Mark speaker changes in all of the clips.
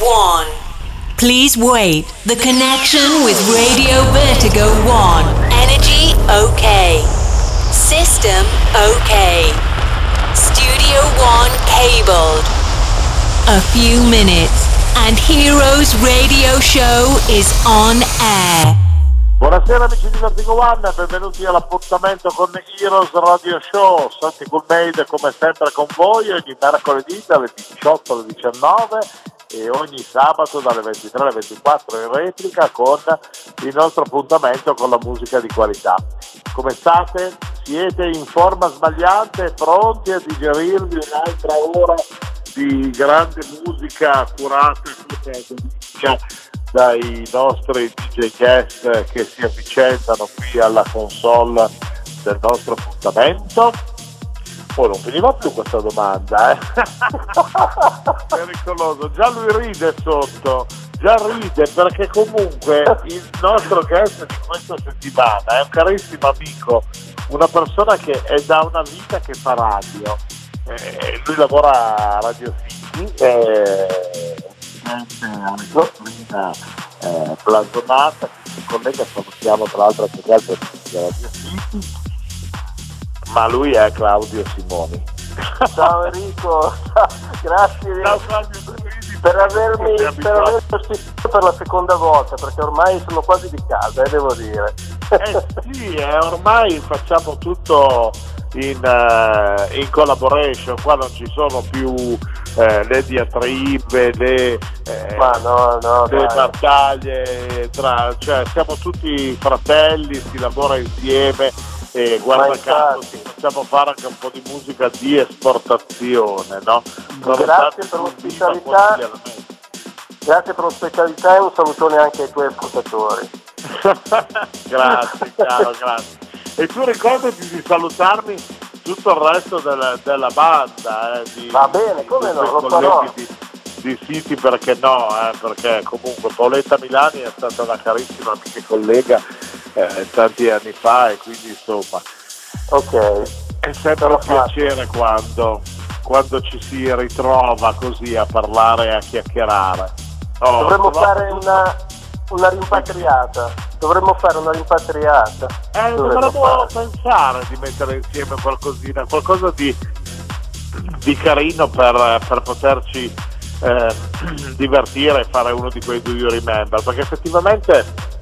Speaker 1: 1. Please wait. The connection with Radio Vertigo 1. Energy okay. System okay. Studio 1 cabled. A few minutes and Heroes Radio Show is on air.
Speaker 2: Buonasera amici di Vertigo One, benvenuti all'appuntamento con Heroes Radio Show. Santi Coolmade come sempre con voi ogni mercoledì dalle 18 alle 19 e ogni sabato dalle 23 alle 24 in replica con il nostro appuntamento con la musica di qualità. Come state? Siete in forma sbagliante, pronti a digerirvi un'altra ora di grande musica curata dai nostri DJ guest che si avvicendano qui alla console del nostro appuntamento? Oh, non finiva più questa domanda, eh? Pericoloso, già lui ride sotto, già ride perché comunque il nostro guest di questa settimana è un carissimo amico, una persona che è da una vita che fa radio. Eh, lui lavora a Radio City, eh, eh, blasonata, il collega salutiamo tra l'altro anche gli altri di Radio City ma lui è Claudio Simoni.
Speaker 3: Ciao Enrico, grazie.
Speaker 2: Ciao Claudio,
Speaker 3: per avermi, per avermi sostituito per la seconda volta, perché ormai sono quasi di casa, eh, devo dire.
Speaker 2: Eh sì, eh, ormai facciamo tutto in, uh, in, collaboration, qua non ci sono più eh, le diatribe, le, eh,
Speaker 3: no, no,
Speaker 2: le battaglie, tra, cioè siamo tutti fratelli, si lavora insieme e guarda caso ci facciamo fare anche un po' di musica di esportazione, no?
Speaker 3: Grazie per l'ospitalità. Grazie per l'ospitalità e un salutone anche ai tuoi ascoltatori.
Speaker 2: grazie, caro, grazie. E tu ricordati di salutarmi tutto il resto della, della banda. Eh, di,
Speaker 3: Va bene, come no, lo farò.
Speaker 2: Di, di City perché no, eh, perché comunque Paoletta Milani è stata una carissima amica e collega eh, tanti anni fa e quindi insomma
Speaker 3: ok.
Speaker 2: è sempre un piacere quando, quando, ci si ritrova così a parlare e a chiacchierare.
Speaker 3: Oh, dovremmo fare una, una rimpatriata. Dovremmo fare una rimpatriata.
Speaker 2: Eh, dovremmo, dovremmo pensare di mettere insieme qualcosina qualcosa di, di carino per, per poterci eh, divertire e fare uno di quei do you remember? Perché effettivamente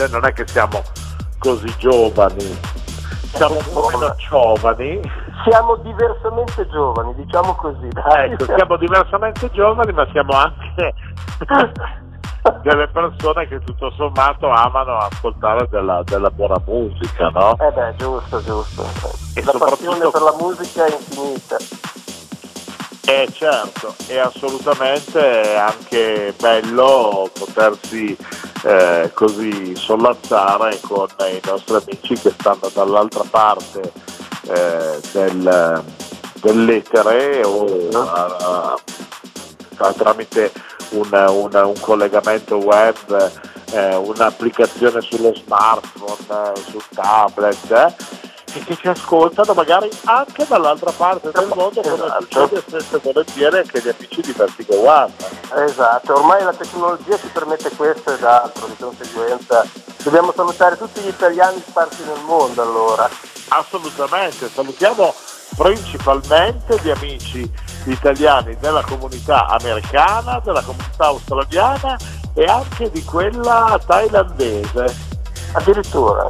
Speaker 2: noi non è che siamo così giovani, siamo un po' meno giovani.
Speaker 3: Siamo diversamente giovani, diciamo così. Dai.
Speaker 2: Ecco, siamo diversamente giovani, ma siamo anche delle persone che tutto sommato amano ascoltare della, della buona musica, no?
Speaker 3: Eh beh, giusto, giusto. E la passione per la musica è infinita.
Speaker 2: Eh certo, è assolutamente anche bello potersi eh, così sollazzare con i nostri amici che stanno dall'altra parte eh, del, dell'etere o a, a, tramite un, un, un, collegamento web, eh, un'applicazione sullo smartphone, sul tablet eh, e che ci ascoltano magari anche dall'altra parte del mondo come esatto. succede spesso e volentieri anche gli amici di Vertigo One.
Speaker 3: Esatto, ormai la tecnologia ci permette questo ed altro, di conseguenza dobbiamo salutare tutti gli italiani sparsi nel mondo allora.
Speaker 2: Assolutamente, salutiamo principalmente gli amici italiani della comunità americana, della comunità australiana e anche di quella thailandese.
Speaker 3: Addirittura.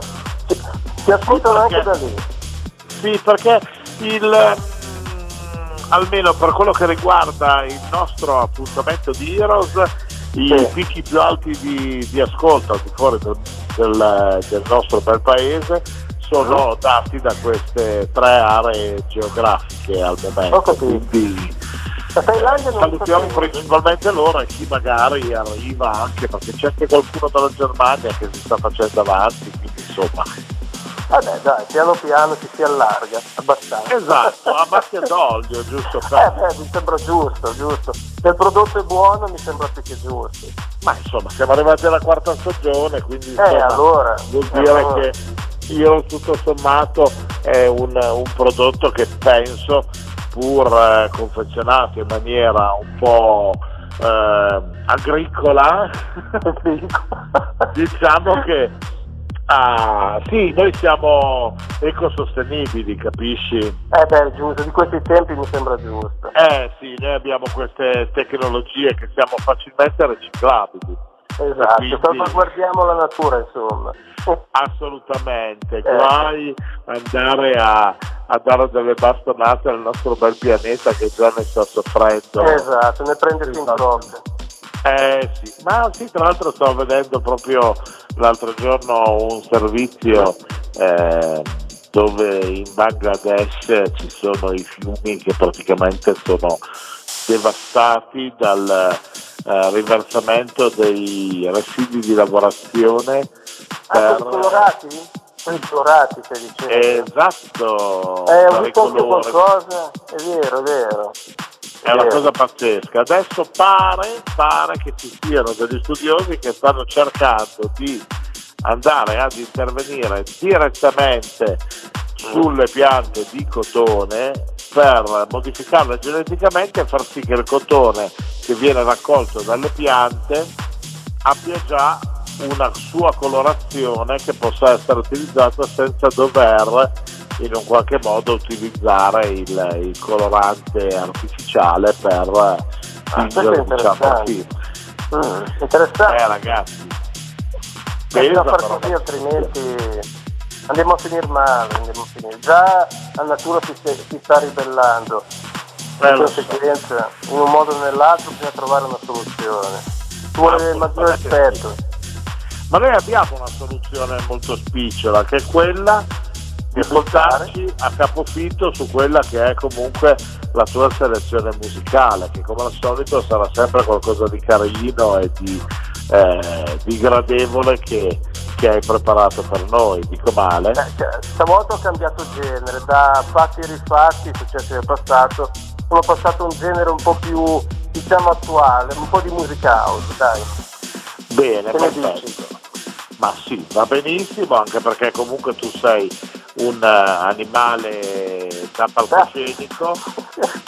Speaker 3: Ti ascoltano anche da lì.
Speaker 2: Sì, perché il, mm, almeno per quello che riguarda il nostro appuntamento di Heroes, i sì. picchi più alti di, di ascolto al di fuori del, del, del, nostro bel paese sono mm. dati da queste tre aree geografiche al momento. Quindi, salutiamo principalmente loro e chi magari arriva anche perché c'è anche qualcuno dalla Germania che si sta facendo avanti, quindi insomma
Speaker 3: Vabbè dai, piano piano ci si allarga, abbastanza.
Speaker 2: Esatto, a macchia d'olio, giusto?
Speaker 3: Eh beh, mi sembra giusto, giusto. Se il prodotto è buono mi sembra più che giusto.
Speaker 2: Ma insomma, siamo arrivati alla quarta stagione, quindi
Speaker 3: eh, insomma, allora,
Speaker 2: vuol dire allora. che io tutto sommato è un, un prodotto che penso, pur eh, confezionato in maniera un po' eh, agricola, diciamo che Ah, sì, noi siamo ecosostenibili, capisci?
Speaker 3: Eh beh, giusto, di questi tempi mi sembra giusto.
Speaker 2: Eh sì, noi abbiamo queste tecnologie che siamo facilmente riciclabili.
Speaker 3: Esatto, quindi... salvaguardiamo la natura insomma.
Speaker 2: Assolutamente, eh. guai andare a, a, dare delle bastonate al nostro bel pianeta che già ne sta soffrendo.
Speaker 3: Esatto, ne prendersi esatto. in croce.
Speaker 2: Eh sì, ma sì, tra l'altro stavo vedendo proprio l'altro giorno un servizio eh, dove in Bangladesh ci sono i fiumi che praticamente sono devastati dal eh, riversamento dei residui di lavorazione.
Speaker 3: Ah, per... colorati? Colorati, stai dicendo.
Speaker 2: Esatto.
Speaker 3: Eh, ho visto anche qualcosa, è vero, è vero.
Speaker 2: È una cosa pazzesca. Adesso pare, pare che ci siano degli studiosi che stanno cercando di andare ad intervenire direttamente sulle piante di cotone per modificarle geneticamente e far sì che il cotone che viene raccolto dalle piante abbia già una sua colorazione che possa essere utilizzata senza dover in un qualche modo utilizzare il, il colorante artificiale per
Speaker 3: ah, spingere diciamo sì. Mm, interessante.
Speaker 2: Eh ragazzi.
Speaker 3: Bisogna far così altrimenti andiamo a finire male, andiamo a finire. Già la natura si, si sta ribellando.
Speaker 2: Eh, conseguenza,
Speaker 3: so. in un modo o nell'altro bisogna trovare una soluzione. Ci vuole maggiore rispetto.
Speaker 2: Ma noi abbiamo una soluzione molto spicciola che è quella di buttarci a capofitto su quella che è comunque la tua selezione musicale, che come al solito sarà sempre qualcosa di carino e di, eh, di gradevole che, che, hai preparato per noi. Dico male?
Speaker 3: Cioè, stavolta ho cambiato genere, da fatti e rifatti, successi nel passato, sono passato a un genere un po' più diciamo attuale, un po' di musica house, dai.
Speaker 2: Bene, perfetto. Ma sì, va benissimo, anche perché comunque tu sei un uh, animale da palcoscenico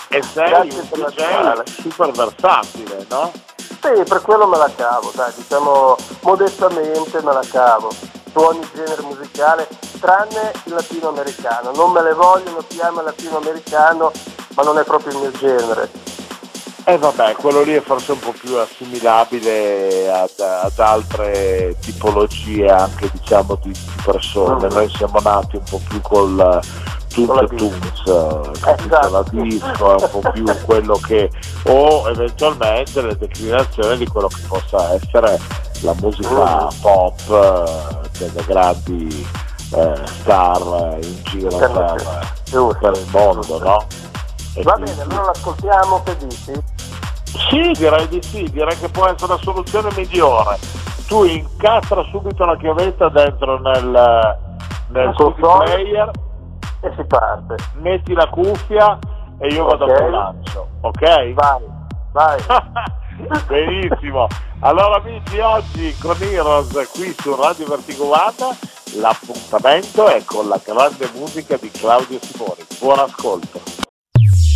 Speaker 2: e sei un DJ super versatile, no?
Speaker 3: Sì, per quello me la cavo, dai, diciamo modestamente me la cavo su ogni genere musicale, tranne il latinoamericano. Non me le voglio, lo chiamo latinoamericano, ma non è proprio il mio genere.
Speaker 2: Eh vabbè, quello lì è forse un po' più assimilabile ad, ad altre tipologie anche diciamo di, di persone. Noi siamo nati un po' più col Tunes Tunes, esatto. la disco, è un po' più quello che o eventualmente le declinazioni di quello che possa essere la musica pop eh, delle grandi eh, star in giro per, per il mondo, no?
Speaker 3: E Va quindi... bene, allora l'ascoltiamo, che dici?
Speaker 2: Sì, direi di sì, direi che può essere la soluzione migliore. Tu incastra subito la chiavetta dentro nel, nel player
Speaker 3: e si parte.
Speaker 2: Metti la cuffia e io vado okay. a lancio, ok?
Speaker 3: Vai, vai.
Speaker 2: Benissimo. Allora amici, oggi con Heroes qui su Radio Vertigovata l'appuntamento è con la grande musica di Claudio Simoni. Buon ascolto.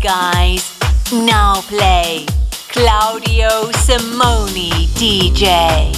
Speaker 1: Guys, now play Claudio Simoni DJ.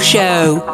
Speaker 4: Show.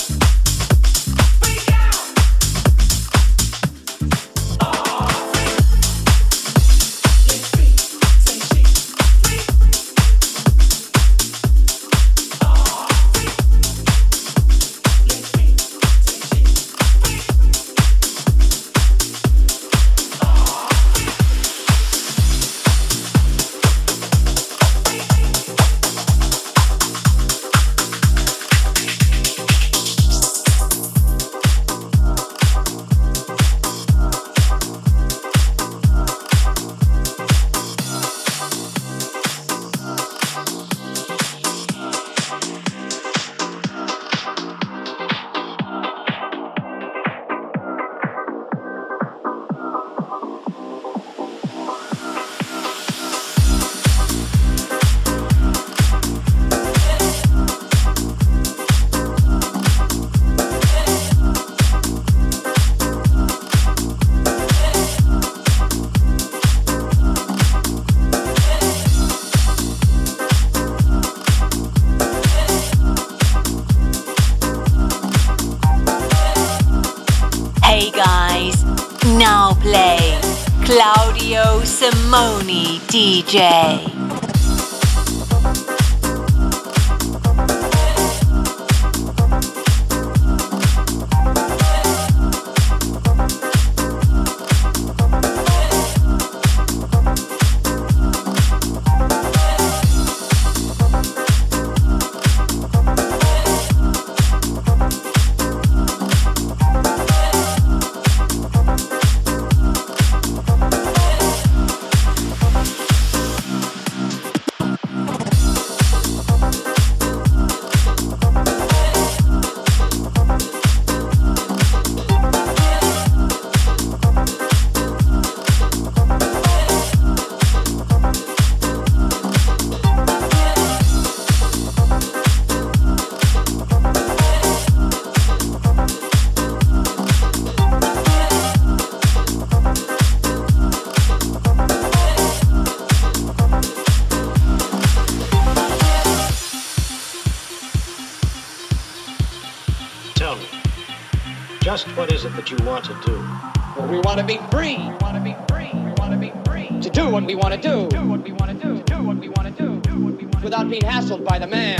Speaker 1: DJ.
Speaker 5: You want to do?
Speaker 6: Well, we want to be free. We want to be free. We want to be free. To do what we want to do. Do what we want to do. Do what we want to do. Do what we want Without being hassled by the man.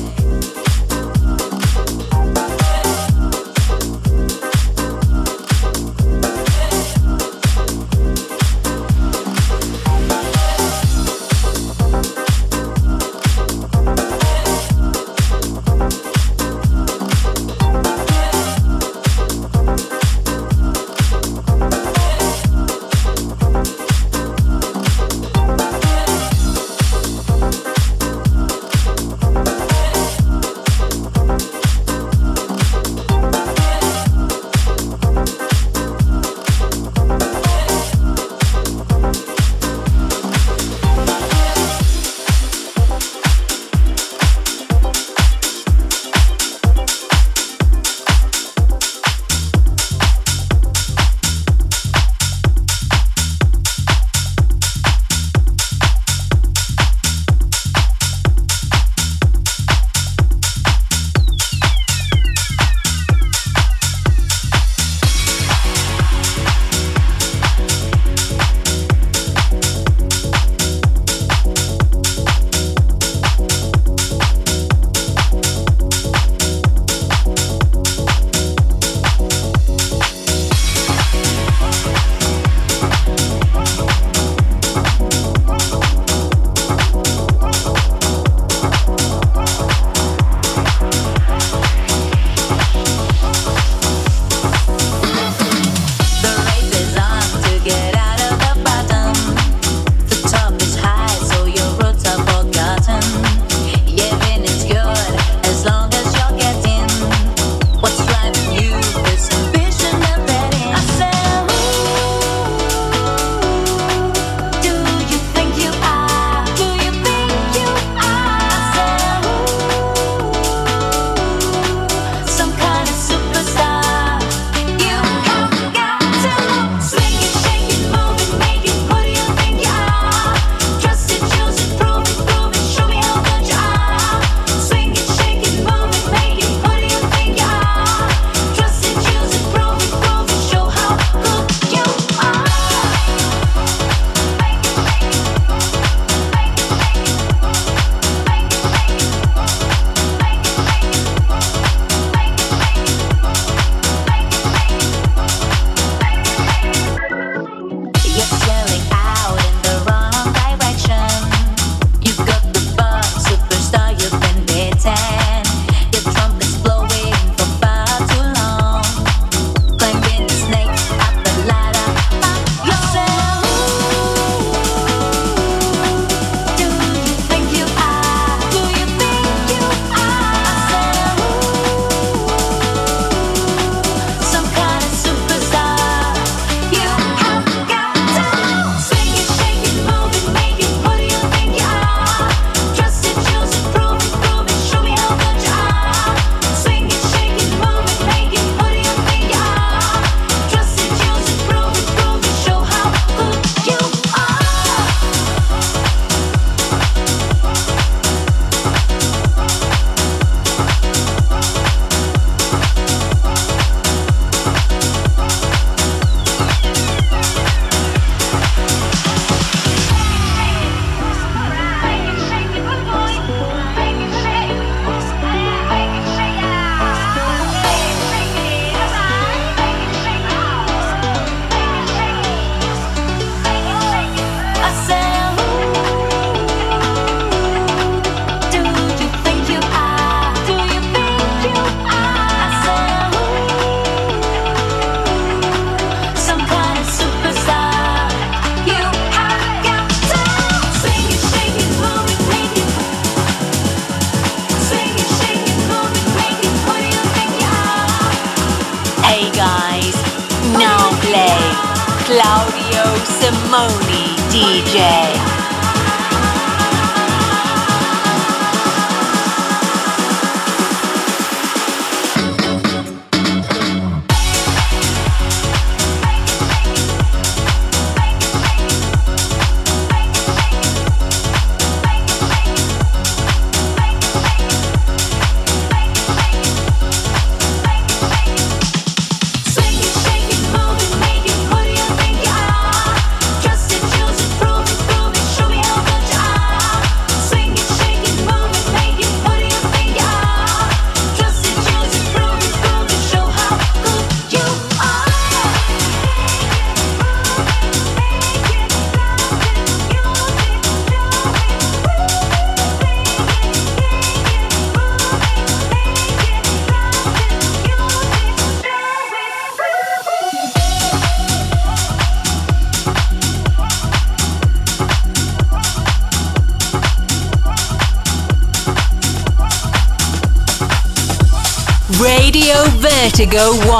Speaker 7: Vertigo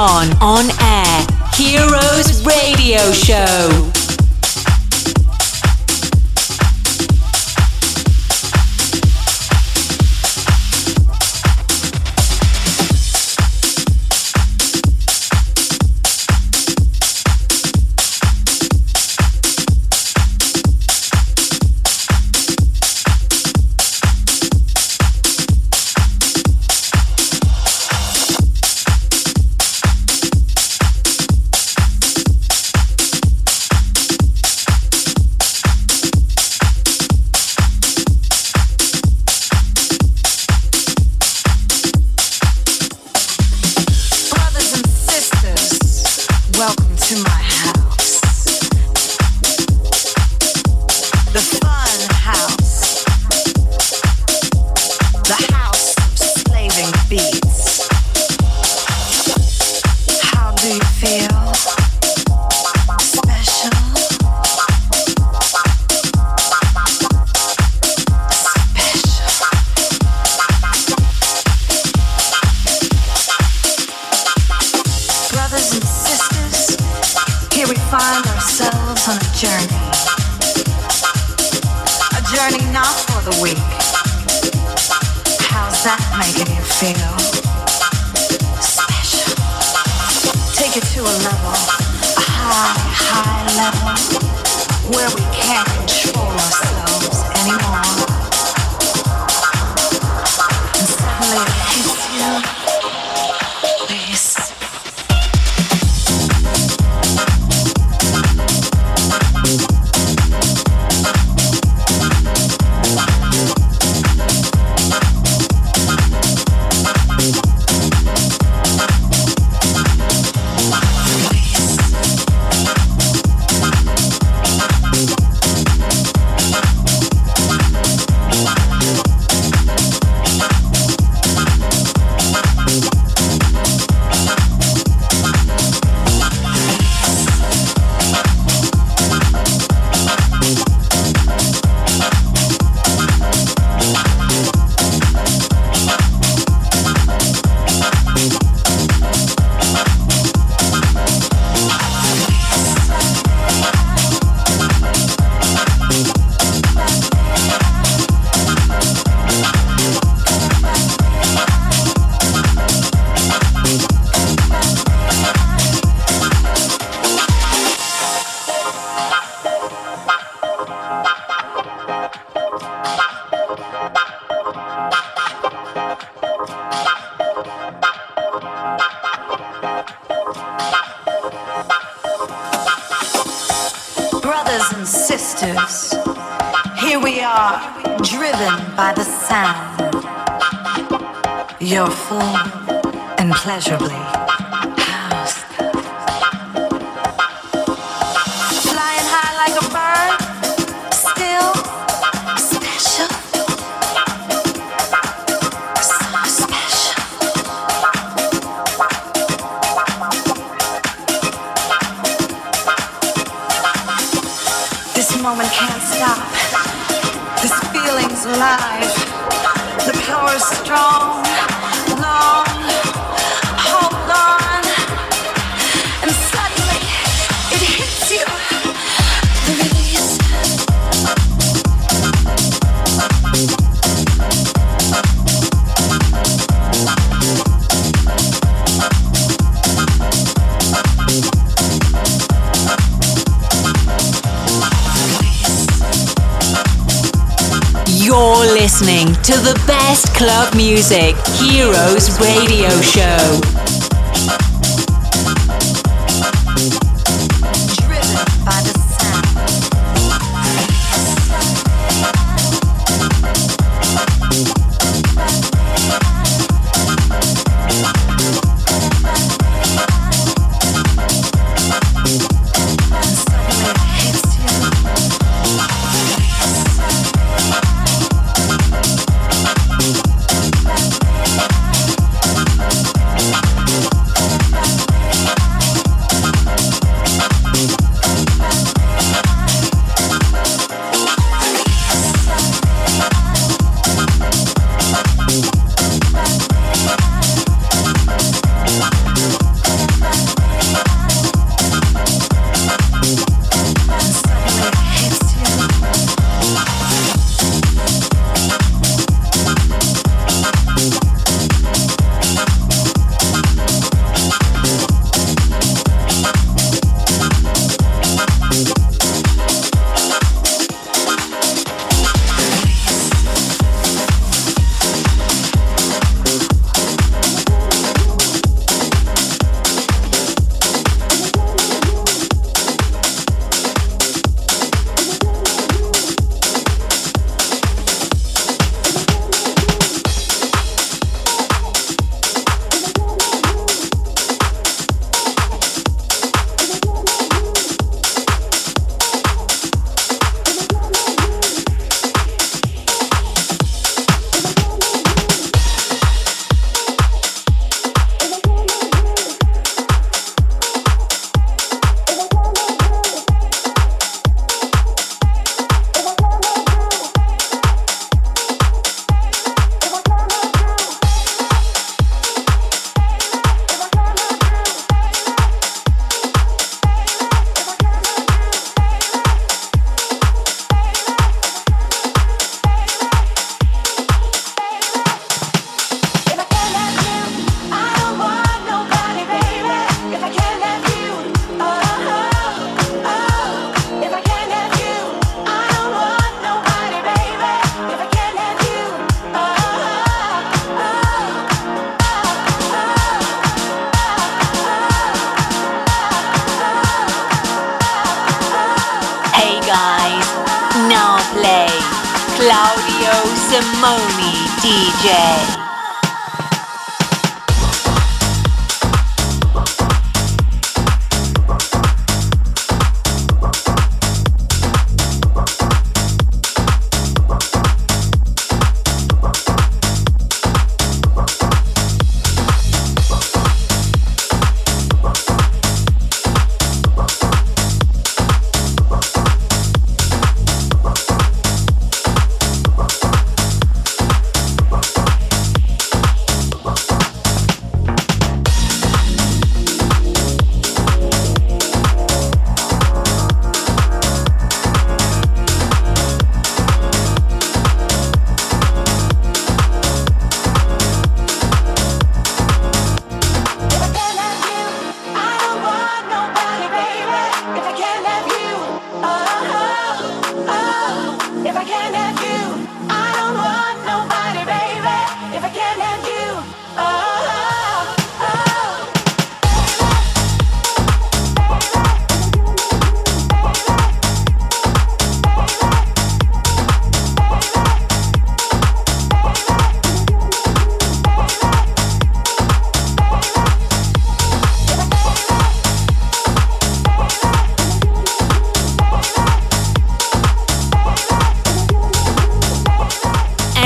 Speaker 8: club music, Heroes Radio Show.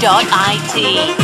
Speaker 2: It.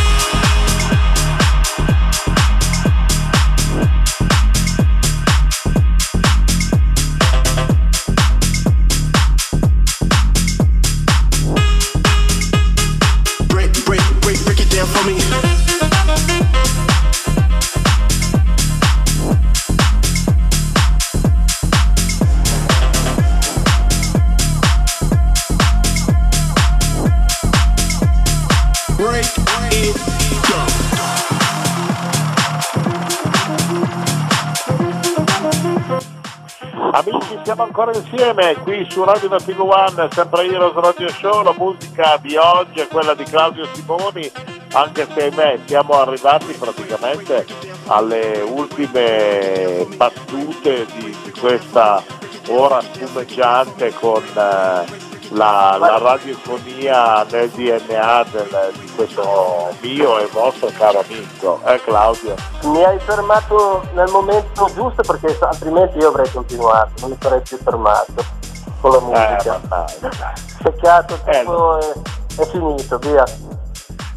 Speaker 2: Ancora insieme qui su Radio Vertigo One, sempre Heroes Radio Show, la musica di oggi è quella di Claudio Simoni, anche se ahimè siamo arrivati praticamente alle ultime battute di, di questa ora spumeggiante con eh, la, la radiofonia nel DNA del, di questo mio e vostro caro amico, eh Claudio?
Speaker 3: Mi hai fermato nel momento giusto perché altrimenti io avrei continuato, non mi sarei più fermato con la musica. Eh, Peccato, eh, è, è finito, via.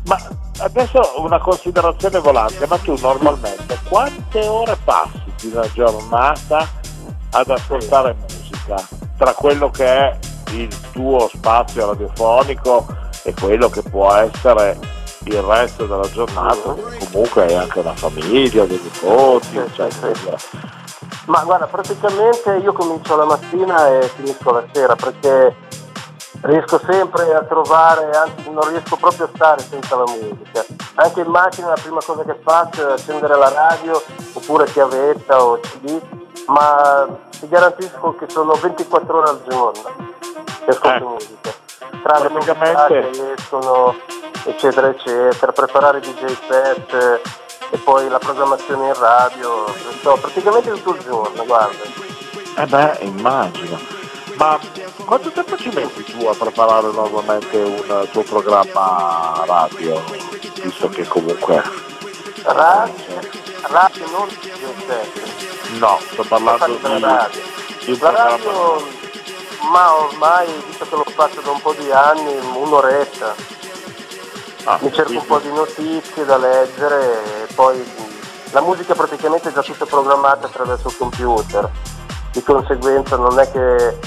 Speaker 2: Ma adesso una considerazione volante, ma tu normalmente quante ore passi di una giornata ad ascoltare musica? Tra quello che è il tuo spazio radiofonico e quello che può essere il resto della giornata, comunque hai anche una famiglia, dei nipoti, eccetera.
Speaker 3: Ma guarda, praticamente io comincio la mattina e finisco la sera perché riesco sempre a trovare, anzi non riesco proprio a stare senza la musica. Anche in macchina la prima cosa che faccio è accendere la radio oppure chiavetta o CD, ma ti garantisco che sono 24 ore al giorno che ascolto eh. musica. Tra le
Speaker 2: Praticamente...
Speaker 3: che escono, eccetera, eccetera, preparare DJ set e poi la programmazione in radio, sto praticamente tutto il giorno, guarda.
Speaker 2: Eh beh, immagino. Ma quanto tempo ci metti tu a preparare normalmente un tuo programma radio? Visto che comunque...
Speaker 3: Radio, radio non DJ set.
Speaker 2: No, sto parlando di,
Speaker 3: di un programma... Radio ma ormai, visto che lo faccio da un po' di anni, un'oretta. Ah, Mi cerco un po' di notizie da leggere e poi la musica praticamente è già tutta programmata attraverso il computer. Di conseguenza non è che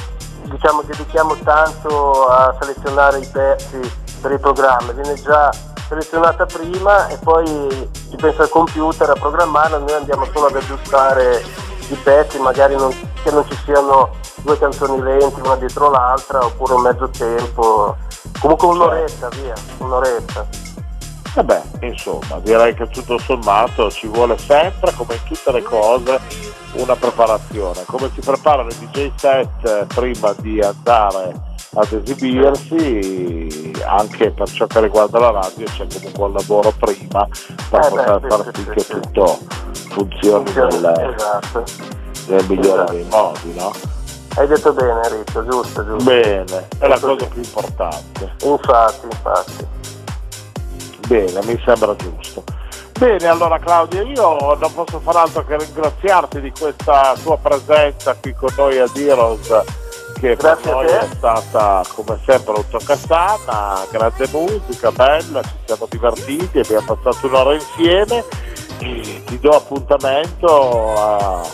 Speaker 3: diciamo dedichiamo tanto a selezionare i pezzi per il programma, viene già selezionata prima e poi si pensa al computer a programmarla, noi andiamo solo ad aggiustare i pezzi, magari non, che non ci siano due canzoni lenti una dietro l'altra oppure un mezzo tempo, comunque un'oretta via, un'oretta.
Speaker 2: Vabbè, insomma, direi che tutto sommato ci vuole sempre, come in tutte le cose, una preparazione. Come si preparano i DJ set prima di andare ad esibirsi, anche per ciò che riguarda la radio c'è comunque un lavoro prima per eh poter beh, far sì, sì, che sì. tutto funzioni nel, esatto. nel migliore dei modi, no?
Speaker 3: Hai detto bene Enrico, giusto, giusto.
Speaker 2: Bene, è la cosa più importante.
Speaker 3: Infatti, infatti.
Speaker 2: Bene, mi sembra giusto. Bene, allora Claudia, io non posso far altro che ringraziarti di questa tua presenza qui con noi a Diros, che Grazie per noi è stata come sempre un toccasana, grande musica, bella, ci siamo divertiti, abbiamo passato un'ora insieme. E ti do appuntamento a,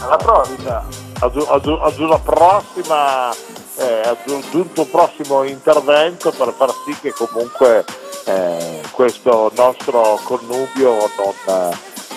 Speaker 3: alla prossima.
Speaker 2: ad, ad, ad una prossima eh, ad un, tuo prossimo intervento per far sì che comunque eh, questo nostro connubio non,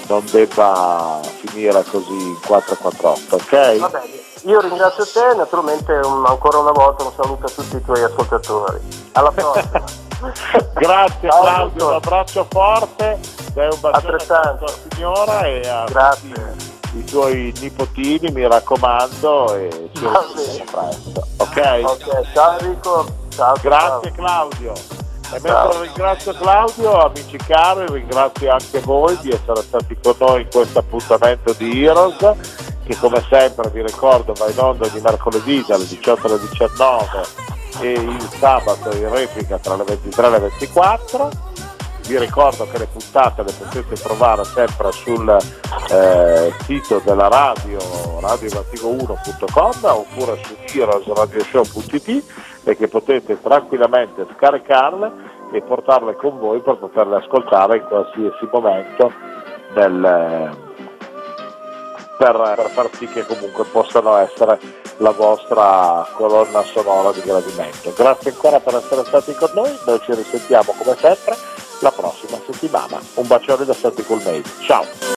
Speaker 2: non, debba finire così in 448, ok?
Speaker 3: Va bene. Io ringrazio te, naturalmente un, ancora una volta un saluto a tutti i tuoi ascoltatori. Alla prossima.
Speaker 2: Grazie Claudio, un abbraccio forte, sei un bacione a tua signora e a
Speaker 3: Grazie.
Speaker 2: tutti i tuoi nipotini, mi raccomando, e ci vediamo presto. Ok?
Speaker 3: Ok, ciao Enrico. Ciao,
Speaker 2: Grazie ciao. Claudio. E mentre ringrazio Claudio, amici cari, ringrazio anche voi di essere stati con noi in questo appuntamento di Heroes, che come sempre vi ricordo va in onda di mercoledì dalle 18 alle 19 e il sabato in replica tra le 23 e le 24 vi ricordo che le puntate le potete trovare sempre sul eh, sito della radio radiovertigo1.com oppure su heroesradioshow.it e che potete tranquillamente scaricarle e portarle con voi per poterle ascoltare in qualsiasi momento del, per, per far sì che comunque possano essere la vostra colonna sonora di gradimento. Grazie ancora per essere stati con noi, noi ci risentiamo come sempre la prossima settimana. Un bacione da Santi Colmade. Ciao!